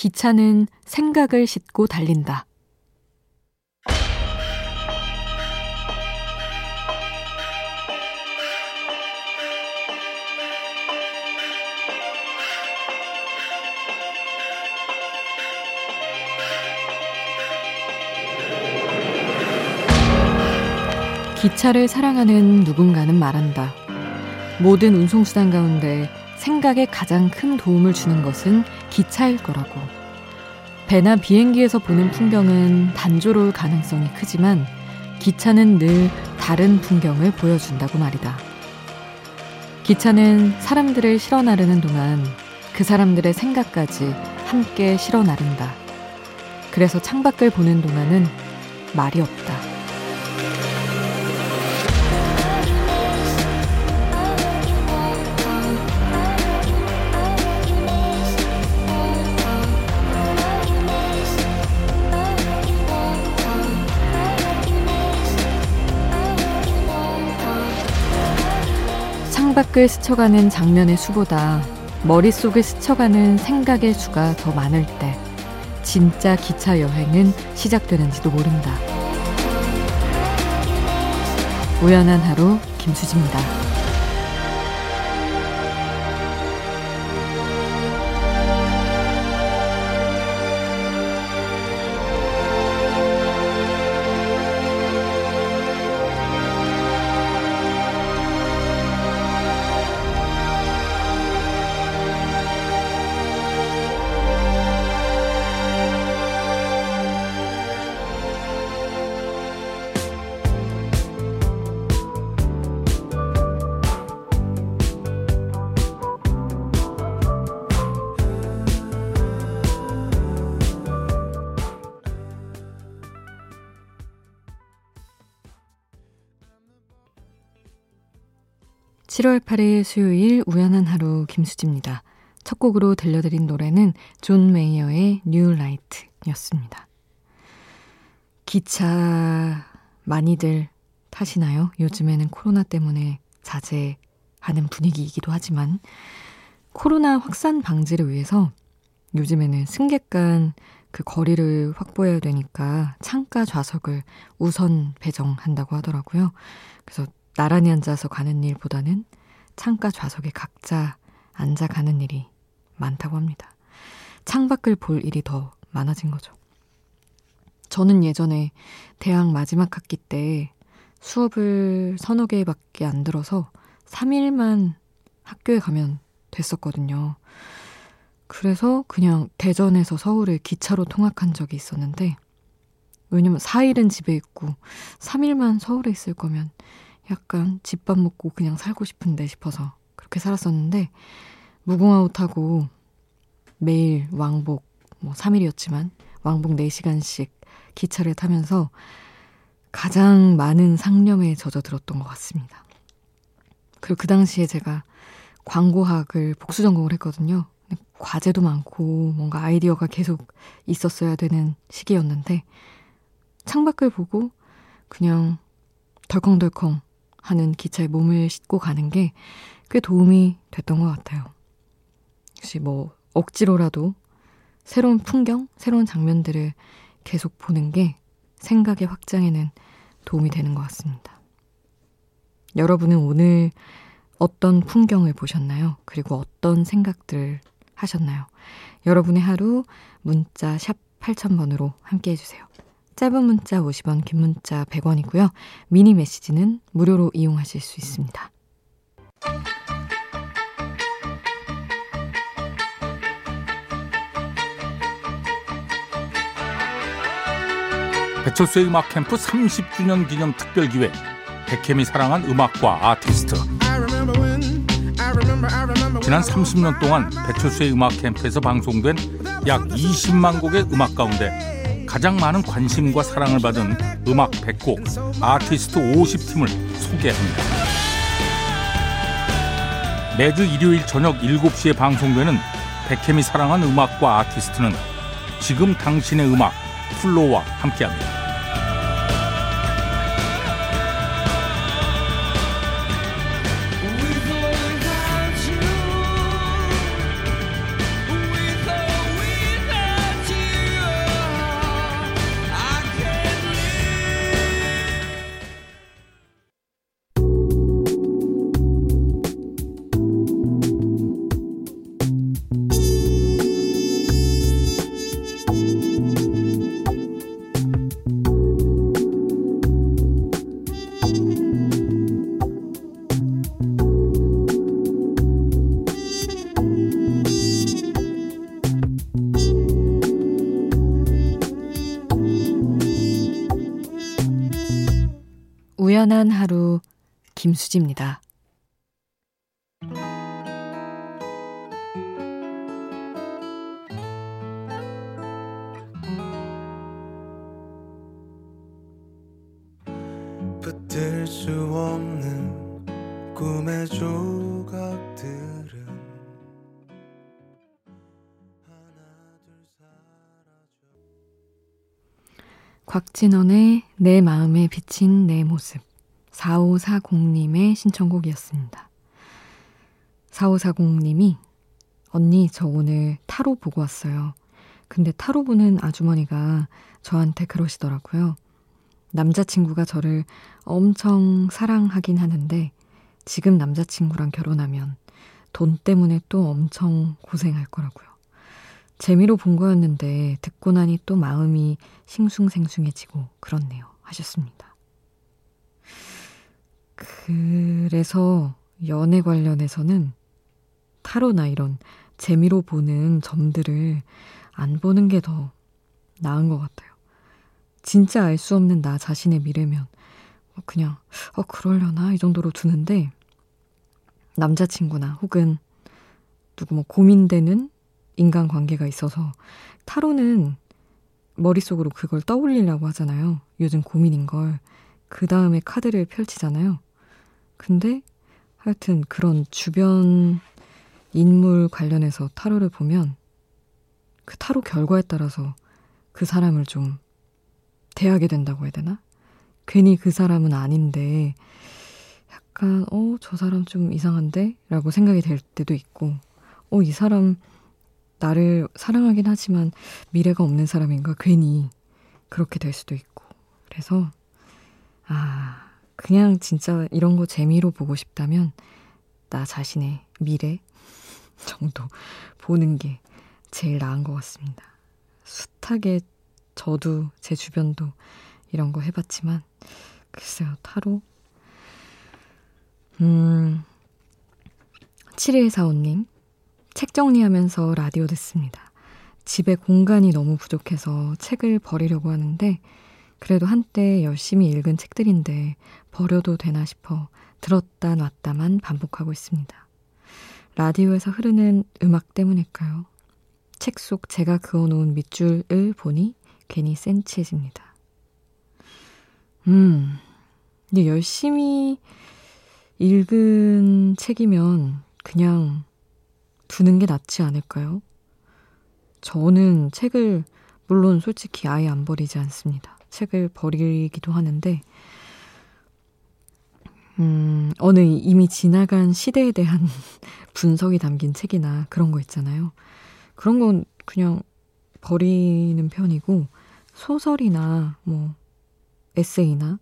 기차는 생각을 싣고 달린다. 기차를 사랑하는 누군가는 말한다. 모든 운송수단 가운데 생각에 가장 큰 도움을 주는 것은 기차일 거라고. 배나 비행기에서 보는 풍경은 단조로울 가능성이 크지만 기차는 늘 다른 풍경을 보여준다고 말이다. 기차는 사람들을 실어 나르는 동안 그 사람들의 생각까지 함께 실어 나른다. 그래서 창밖을 보는 동안은 말이 없다. 창밖을 스쳐가는 장면의 수보다 머릿속을 스쳐가는 생각의 수가 더 많을 때 진짜 기차 여행은 시작되는지도 모른다. 우연한 하루 김수지입니다. 7월 8일 수요일 우연한 하루 김수지입니다. 첫 곡으로 들려드린 노래는 존 메이어의 New Light였습니다. 기차 많이들 타시나요? 요즘에는 코로나 때문에 자제하는 분위기이기도 하지만 코로나 확산 방지를 위해서 요즘에는 승객 간 그 거리를 확보해야 되니까 창가 좌석을 우선 배정한다고 하더라고요. 그래서 나란히 앉아서 가는 일보다는 창가 좌석에 각자 앉아 가는 일이 많다고 합니다. 창밖을 볼 일이 더 많아진 거죠. 저는 예전에 대학 마지막 학기 때 수업을 서너 개밖에 안 들어서 3일만 학교에 가면 됐었거든요. 그래서 그냥 대전에서 서울을 기차로 통학한 적이 있었는데, 왜냐면 4일은 집에 있고 3일만 서울에 있을 거면 약간 집밥 먹고 그냥 살고 싶은데 싶어서 그렇게 살았었는데 무궁화호 타고 매일 왕복 뭐 3일이었지만 왕복 4시간씩 기차를 타면서 가장 많은 상념에 젖어들었던 것 같습니다. 그리고 그 당시에 제가 광고학을 복수 전공을 했거든요. 과제도 많고 뭔가 아이디어가 계속 있었어야 되는 시기였는데 창밖을 보고 그냥 덜컹덜컹 하는 기차에 몸을 싣고 가는 게 꽤 도움이 됐던 것 같아요. 역시 뭐 억지로라도 새로운 풍경, 새로운 장면들을 계속 보는 게 생각의 확장에는 도움이 되는 것 같습니다. 여러분은 오늘 어떤 풍경을 보셨나요? 그리고 어떤 생각들을 하셨나요? 여러분의 하루 문자 샵 8000번으로 함께 해주세요. 짧은 문자 50원, 긴 문자 100원이고요. 미니 메시지는 무료로 이용하실 수 있습니다. 배철수의 음악 캠프 30주년 기념 특별 기획 백혜미 사랑한 음악과 아티스트 지난 30년 동안 배철수의 음악 캠프에서 방송된 약 20만 곡의 음악 가운데 가장 많은 관심과 사랑을 받은 음악 100곡 아티스트 50팀을 소개합니다. 매주 일요일 저녁 7시에 방송되는 백혜미 사랑한 음악과 아티스트는 지금 당신의 음악 플로와 함께합니다. 우연한 하루 김수지입니다. 곽진원의 내 마음에 비친 내 모습 4540님의 신청곡이었습니다. 4540님이 언니 저 오늘 타로 보고 왔어요. 근데 타로 보는 아주머니가 저한테 그러시더라고요. 남자친구가 저를 엄청 사랑하긴 하는데 지금 남자친구랑 결혼하면 돈 때문에 또 엄청 고생할 거라고요. 재미로 본 거였는데 듣고 나니 또 마음이 싱숭생숭해지고 그렇네요. 하셨습니다. 그래서 연애 관련해서는 타로나 이런 재미로 보는 점들을 안 보는 게 더 나은 것 같아요. 진짜 알 수 없는 나 자신의 미래면 뭐 그냥 어 그러려나 이 정도로 두는데 남자친구나 혹은 누구 뭐 고민되는 인간 관계가 있어서 타로는 머릿속으로 그걸 떠올리려고 하잖아요. 요즘 고민인 걸. 그 다음에 카드를 펼치잖아요. 근데 하여튼 그런 주변 인물 관련해서 타로를 보면 그 타로 결과에 따라서 그 사람을 좀 대하게 된다고 해야 되나? 괜히 그 사람은 아닌데 약간 어, 저 사람 좀 이상한데? 라고 생각이 될 때도 있고 어, 이 사람 나를 사랑하긴 하지만 미래가 없는 사람인가? 괜히 그렇게 될 수도 있고. 그래서 아 그냥 진짜 이런 거 재미로 보고 싶다면 나 자신의 미래 정도 보는 게 제일 나은 것 같습니다. 숱하게 저도 제 주변도 이런 거 해봤지만 글쎄요 타로. 음 7145님 책 정리하면서 라디오 듣습니다. 집에 공간이 너무 부족해서 책을 버리려고 하는데 그래도 한때 열심히 읽은 책들인데 버려도 되나 싶어 들었다 놨다만 반복하고 있습니다. 라디오에서 흐르는 음악 때문일까요? 책 속 제가 그어놓은 밑줄을 보니 괜히 센치해집니다. 음, 근데 열심히 읽은 책이면 그냥 두는 게 낫지 않을까요? 저는 책을 물론 솔직히 아예 안 버리지 않습니다. 책을 버리기도 하는데, 음, 어느 이미 지나간 시대에 대한 분석이 담긴 책이나 그런 거 있잖아요. 그런 건 그냥 버리는 편이고, 소설이나 뭐, 에세이나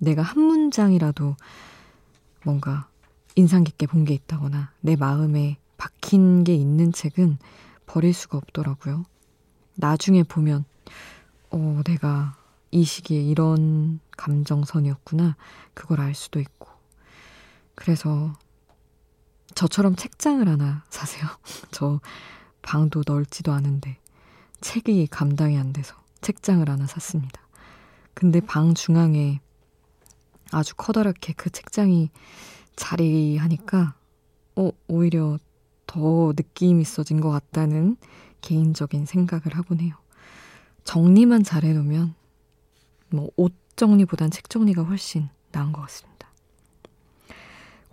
내가 한 문장이라도 뭔가 인상 깊게 본 게 있다거나 내 마음에 박힌 게 있는 책은 버릴 수가 없더라고요. 나중에 보면, 어, 내가 이 시기에 이런 감정선이었구나. 그걸 알 수도 있고. 그래서 저처럼 책장을 하나 사세요. 저 방도 넓지도 않은데 책이 감당이 안 돼서 책장을 하나 샀습니다. 근데 방 중앙에 아주 커다랗게 그 책장이 자리하니까 어, 오히려 더 느낌 있어진 것 같다는 개인적인 생각을 하곤 해요. 정리만 잘 해놓으면 뭐 옷 정리보단 책 정리가 훨씬 나은 것 같습니다.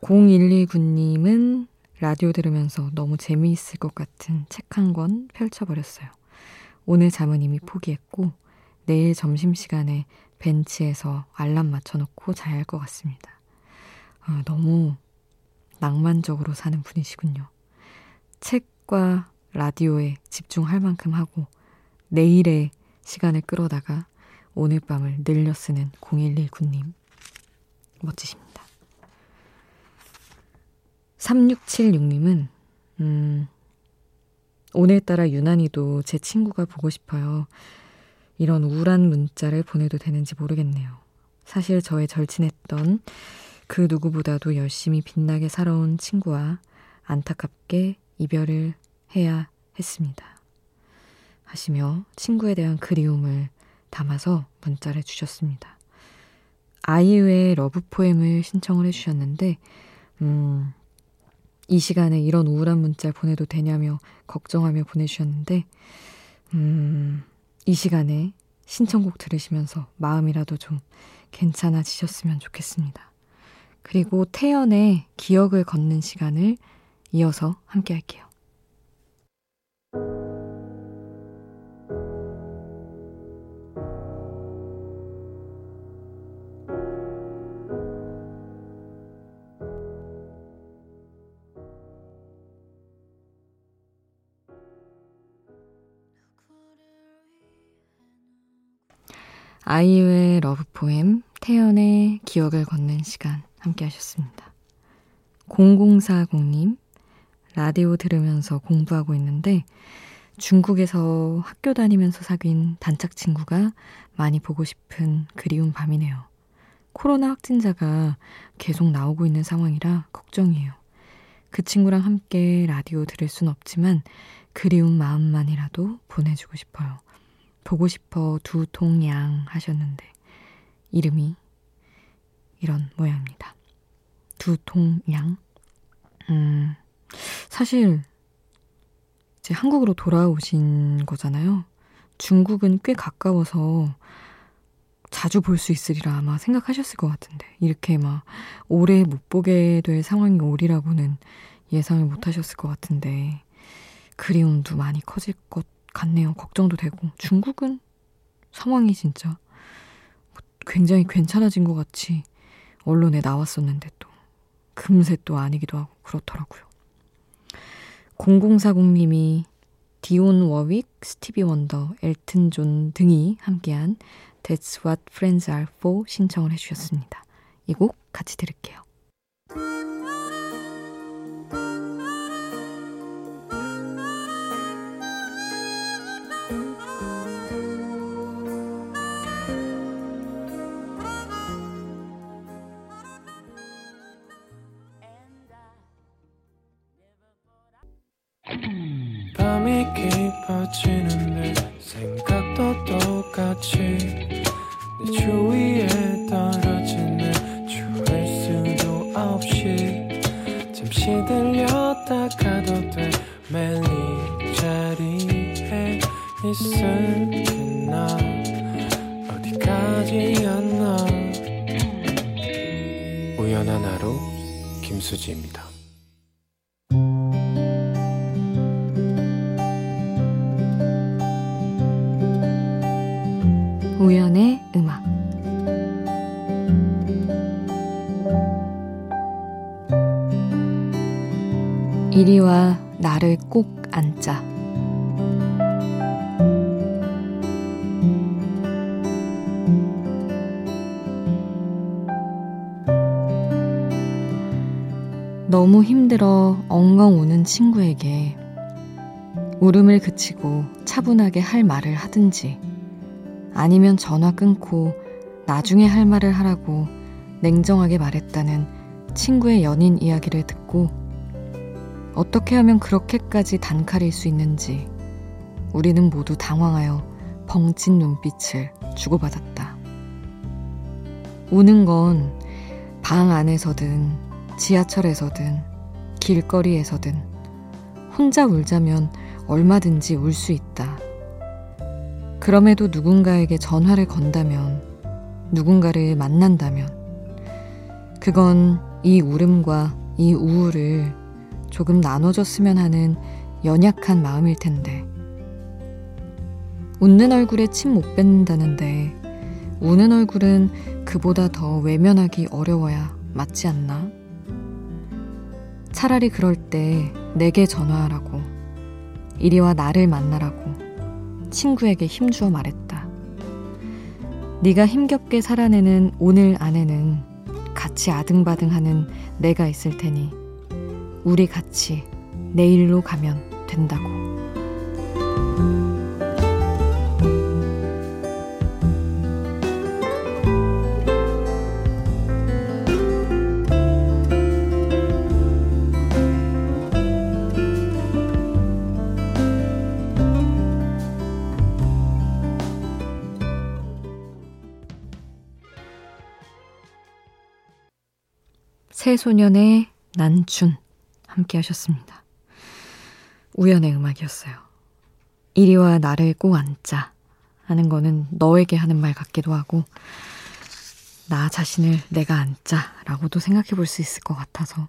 0129님은 라디오 들으면서 너무 재미있을 것 같은 책 한 권 펼쳐버렸어요. 오늘 잠은 이미 포기했고 내일 점심시간에 벤치에서 알람 맞춰놓고 자야 할 것 같습니다. 어, 너무 낭만적으로 사는 분이시군요. 책과 라디오에 집중할 만큼 하고 내일의 시간을 끌어다가 오늘 밤을 늘려 쓰는 0119님. 멋지십니다. 3676님은, 음, 오늘따라 유난히도 제 친구가 보고 싶어요. 이런 우울한 문자를 보내도 되는지 모르겠네요. 사실 저의 절친했던 그 누구보다도 열심히 빛나게 살아온 친구와 안타깝게 이별을 해야 했습니다. 하시며 친구에 대한 그리움을 담아서 문자를 주셨습니다. 아이유의 Love Poem을 신청을 해주셨는데, 음, 이 시간에 이런 우울한 문자 보내도 되냐며 걱정하며 보내주셨는데, 음, 이 시간에 신청곡 들으시면서 마음이라도 좀 괜찮아지셨으면 좋겠습니다. 그리고 태연의 기억을 걷는 시간을 이어서 함께 할게요. 아이유의 Love Poem, 태연의 기억을 걷는 시간 함께 하셨습니다. 0040님, 라디오 들으면서 공부하고 있는데 중국에서 학교 다니면서 사귄 단짝 친구가 많이 보고 싶은 그리운 밤이네요. 코로나 확진자가 계속 나오고 있는 상황이라 걱정이에요. 그 친구랑 함께 라디오 들을 순 없지만 그리운 마음만이라도 보내주고 싶어요. 보고 싶어 두 통 양 하셨는데 이름이 이런 모양입니다. 두 통 양. 음, 사실 이제 한국으로 돌아오신 거잖아요. 중국은 꽤 가까워서 자주 볼 수 있으리라 아마 생각하셨을 것 같은데 이렇게 막 오래 못 보게 될 상황이 오리라고는 예상을 못 하셨을 것 같은데 그리움도 많이 커질 것 같네요. 걱정도 되고. 중국은 상황이 진짜 굉장히 괜찮아진 것 같이 언론에 나왔었는데 또 금세 또 아니기도 하고 그렇더라고요. 0040님이 디온 워윅, 스티비 원더, 엘튼 존 등이 함께한 That's What Friends Are For 신청을 해주셨습니다. 이 곡 같이 들을게요. 없이 잠시 들렸다 가도 돼. 매일 이 자리에 있을 나 어디까지였나. 우연한 하루 김수지입니다. 너무 힘들어 엉엉 우는 친구에게 울음을 그치고 차분하게 할 말을 하든지 아니면 전화 끊고 나중에 할 말을 하라고 냉정하게 말했다는 친구의 연인 이야기를 듣고 어떻게 하면 그렇게까지 단칼일 수 있는지 우리는 모두 당황하여 벙찐 눈빛을 주고받았다. 우는 건 방 안에서든 지하철에서든 길거리에서든 혼자 울자면 얼마든지 울 수 있다. 그럼에도 누군가에게 전화를 건다면, 누군가를 만난다면, 그건 이 울음과 이 우울을 조금 나눠줬으면 하는 연약한 마음일 텐데. 웃는 얼굴에 침 못 뱉는다는데, 우는 얼굴은 그보다 더 외면하기 어려워야 맞지 않나? 차라리 그럴 때 내게 전화하라고, 이리와 나를 만나라고, 친구에게 힘주어 말했다. 네가 힘겹게 살아내는 오늘 안에는 같이 아등바등하는 내가 있을 테니 우리 같이 내일로 가면 된다고. 새소년의 난춘 함께 하셨습니다. 우연의 음악이었어요. 이리 와 나를 꼭 앉자 하는 거는 너에게 하는 말 같기도 하고 나 자신을 내가 앉자 라고도 생각해 볼 수 있을 것 같아서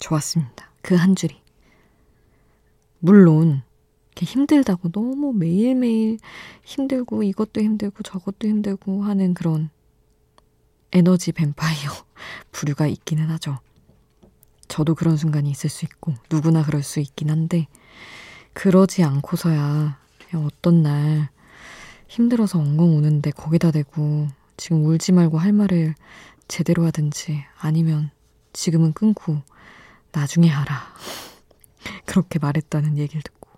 좋았습니다. 그 한 줄이. 물론 이렇게 힘들다고 너무 매일매일 힘들고 이것도 힘들고 저것도 힘들고 하는 그런 에너지 뱀파이어 부류가 있기는 하죠. 저도 그런 순간이 있을 수 있고 누구나 그럴 수 있긴 한데 그러지 않고서야 어떤 날 힘들어서 엉엉 우는데 거기다 대고 지금 울지 말고 할 말을 제대로 하든지 아니면 지금은 끊고 나중에 하라. 그렇게 말했다는 얘기를 듣고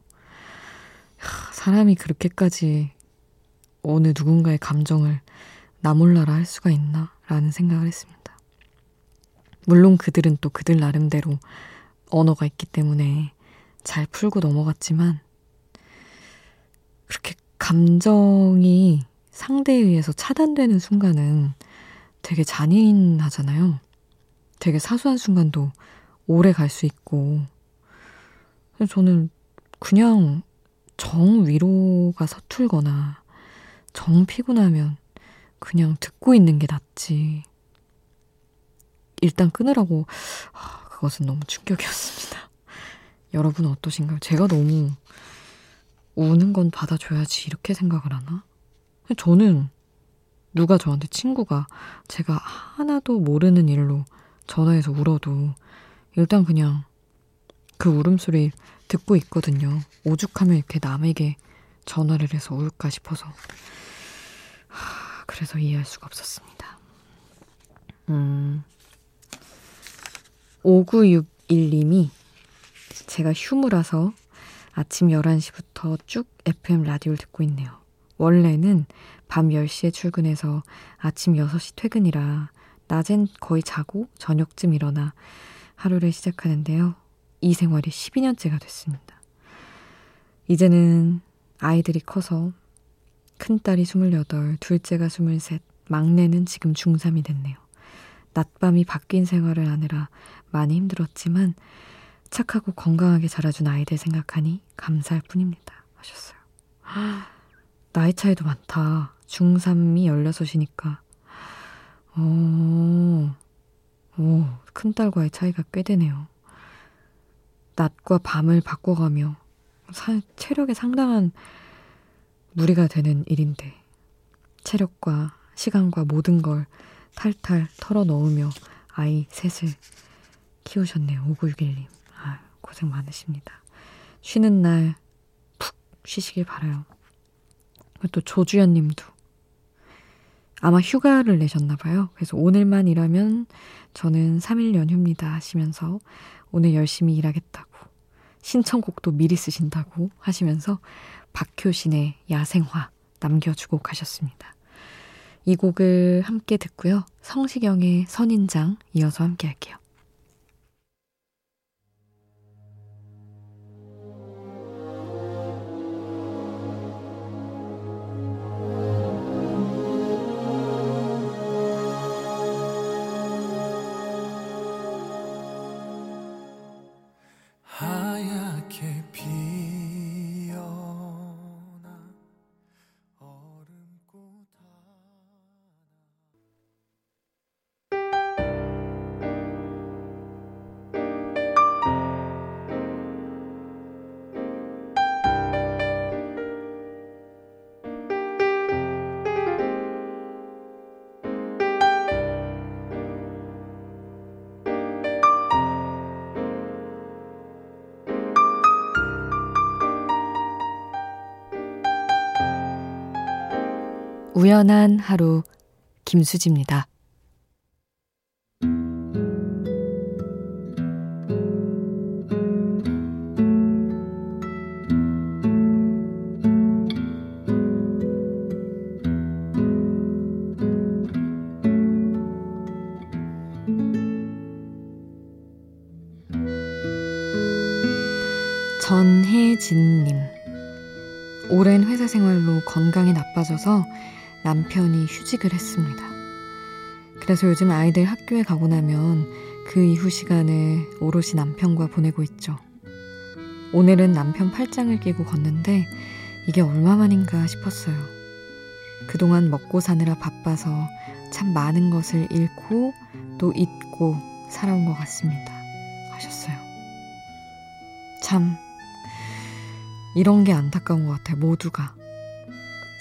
사람이 그렇게까지 어느 누군가의 감정을 나 몰라라 할 수가 있나? 라는 생각을 했습니다. 물론 그들은 또 그들 나름대로 언어가 있기 때문에 잘 풀고 넘어갔지만 그렇게 감정이 상대에 의해서 차단되는 순간은 되게 잔인하잖아요. 되게 사소한 순간도 오래 갈 수 있고. 저는 그냥 정 위로가 서툴거나 정 피곤하면 그냥 듣고 있는 게 낫지. 일단 끊으라고 아, 그것은 너무 충격이었습니다. 여러분은 어떠신가요? 제가 너무 우는 건 받아줘야지 이렇게 생각을 하나? 저는 누가 저한테 친구가 제가 하나도 모르는 일로 전화해서 울어도 일단 그냥 그 울음소리 듣고 있거든요. 오죽하면 이렇게 남에게 전화를 해서 울까 싶어서. 하, 그래서 이해할 수가 없었습니다. 음, 5961님이 제가 휴무라서 아침 11시부터 쭉 FM 라디오를 듣고 있네요. 원래는 밤 10시에 출근해서 아침 6시 퇴근이라 낮엔 거의 자고 저녁쯤 일어나 하루를 시작하는데요. 이 생활이 12년째가 됐습니다. 이제는 아이들이 커서 큰딸이 28, 둘째가 23, 막내는 지금 중3이 됐네요. 낮밤이 바뀐 생활을 하느라 많이 힘들었지만 착하고 건강하게 자라준 아이들 생각하니 감사할 뿐입니다. 하셨어요. 나이 차이도 많다. 중3이 16이니까. 오, 오, 큰딸과의 차이가 꽤 되네요. 낮과 밤을 바꿔가며 사, 체력에 상당한 무리가 되는 일인데, 체력과 시간과 모든 걸 탈탈 털어 넣으며 아이 셋을 키우셨네요. 5961님. 아, 고생 많으십니다. 쉬는 날 푹 쉬시길 바라요. 또 조주연 님도 아마 휴가를 내셨나 봐요. 그래서 오늘만 일하면 저는 3일 연휴입니다 하시면서 오늘 열심히 일하겠다고 신청곡도 미리 쓰신다고 하시면서 박효신의 야생화 남겨주고 가셨습니다. 이 곡을 함께 듣고요. 성시경의 선인장 이어서 함께 할게요. 우연한 하루 김수지입니다. 전혜진님. 오랜 회사 생활로 건강이 나빠져서 남편이 휴직을 했습니다. 그래서 요즘 아이들 학교에 가고 나면 그 이후 시간을 오롯이 남편과 보내고 있죠. 오늘은 남편 팔짱을 끼고 걷는데 이게 얼마만인가 싶었어요. 그동안 먹고 사느라 바빠서 참 많은 것을 잃고 또 잊고 살아온 것 같습니다. 하셨어요. 참, 이런 게 안타까운 것 같아요. 모두가.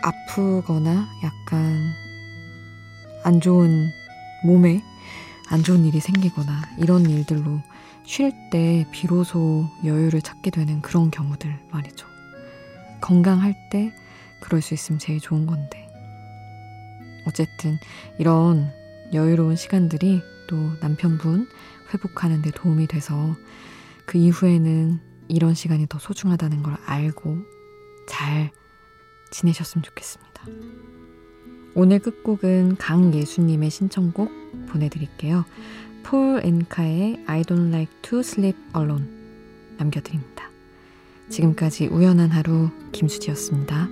아프거나 약간 안 좋은 몸에 안 좋은 일이 생기거나 이런 일들로 쉴 때 비로소 여유를 찾게 되는 그런 경우들 말이죠. 건강할 때 그럴 수 있으면 제일 좋은 건데. 어쨌든 이런 여유로운 시간들이 또 남편분 회복하는 데 도움이 돼서 그 이후에는 이런 시간이 더 소중하다는 걸 알고 잘 지내셨으면 좋겠습니다. 오늘 끝곡은 강예수님의 신청곡 보내드릴게요. 폴 엔카의 I don't like to sleep alone 남겨드립니다. 지금까지 우연한 하루 김수지였습니다.